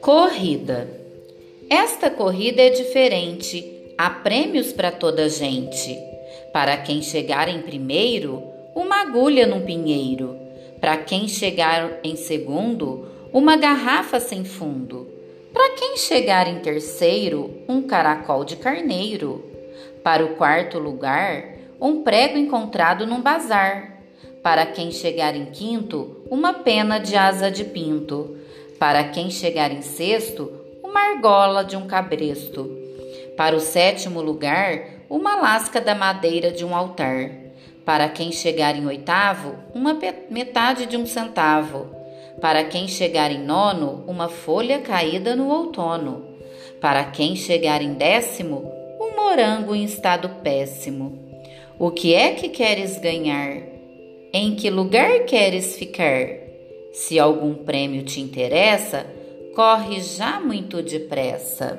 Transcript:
Corrida. Esta corrida é diferente. Há prêmios para toda gente. Para quem chegar em primeiro, uma agulha num pinheiro. Para quem chegar em segundo, uma garrafa sem fundo. Para quem chegar em terceiro, um caracol de carneiro. Para o quarto lugar, um prego encontrado num bazar. Para quem chegar em quinto, uma pena de asa de pinto. Para quem chegar em sexto, uma argola de um cabresto. Para o sétimo lugar, uma lasca da madeira de um altar. Para quem chegar em oitavo, uma metade de um centavo. Para quem chegar em nono, uma folha caída no outono. Para quem chegar em décimo, um morango em estado péssimo. O que é que queres ganhar? Em que lugar queres ficar? Se algum prêmio te interessa, corre já muito depressa.